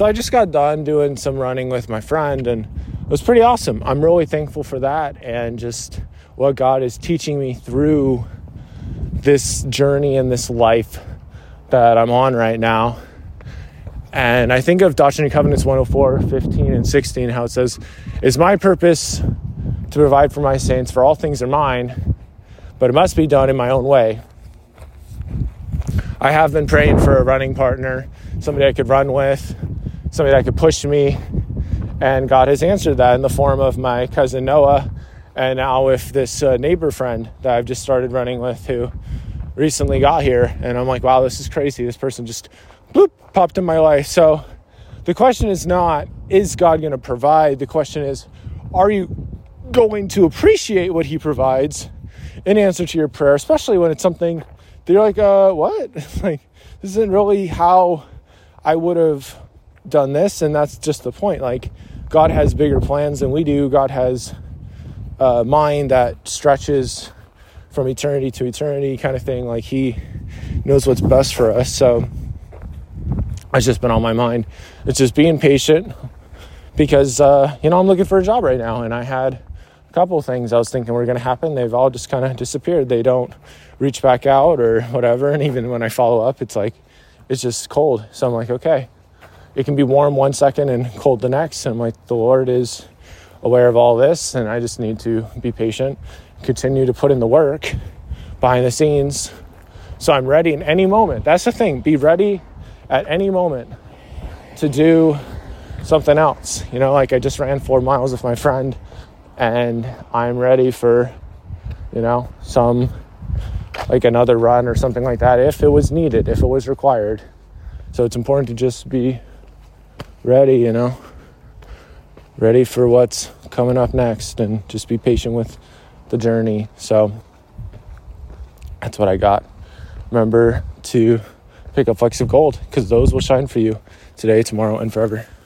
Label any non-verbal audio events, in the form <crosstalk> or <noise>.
So I just got done doing some running with my friend, and it was pretty awesome. I'm really thankful for that and just what God is teaching me through this journey and this life that I'm on right now. And I think of Doctrine and Covenants 104, 15, and 16, how it says, It's my purpose to provide for my saints, for all things are mine, but it must be done in my own way. I have been praying for a running partner, somebody I could run with, somebody that could push me, and God has answered that in the form of my cousin Noah, and now with this uh, neighbor friend that I've just started running with who recently got here. And I'm like, wow, this is crazy. This person just bloop, popped in my life. So the question is not, is God going to provide? The question is, are you going to appreciate what He provides in answer to your prayer, especially when it's something that you're like, uh, what? <laughs> like, this isn't really how I would have done this. And that's just the point. Like, God has bigger plans than we do. God has a mind that stretches from eternity to eternity, kind of thing. Like, He knows what's best for us. So, it's just been on my mind. It's just being patient because, uh, you know, I'm looking for a job right now and I had a couple things I was thinking were going to happen. They've all just kind of disappeared. They don't reach back out or whatever. <laughs> And even when I follow up, it's like, it's just cold. So I'm like, okay, it can be warm one second and cold the next. And I'm like, the Lord is aware of all this. And I just need to be patient, continue to put in the work behind the scenes. So I'm ready in any moment. That's the thing. Be ready at any moment to do something else. You know, like I just ran four miles with my friend and I'm ready for, you know, some like another run or something like that if it was needed, if it was required. So it's important to just be ready, you know, ready for what's coming up next and just be patient with the journey. So that's what I got. Remember to pick up flecks of gold because those will shine for you today, tomorrow, and forever.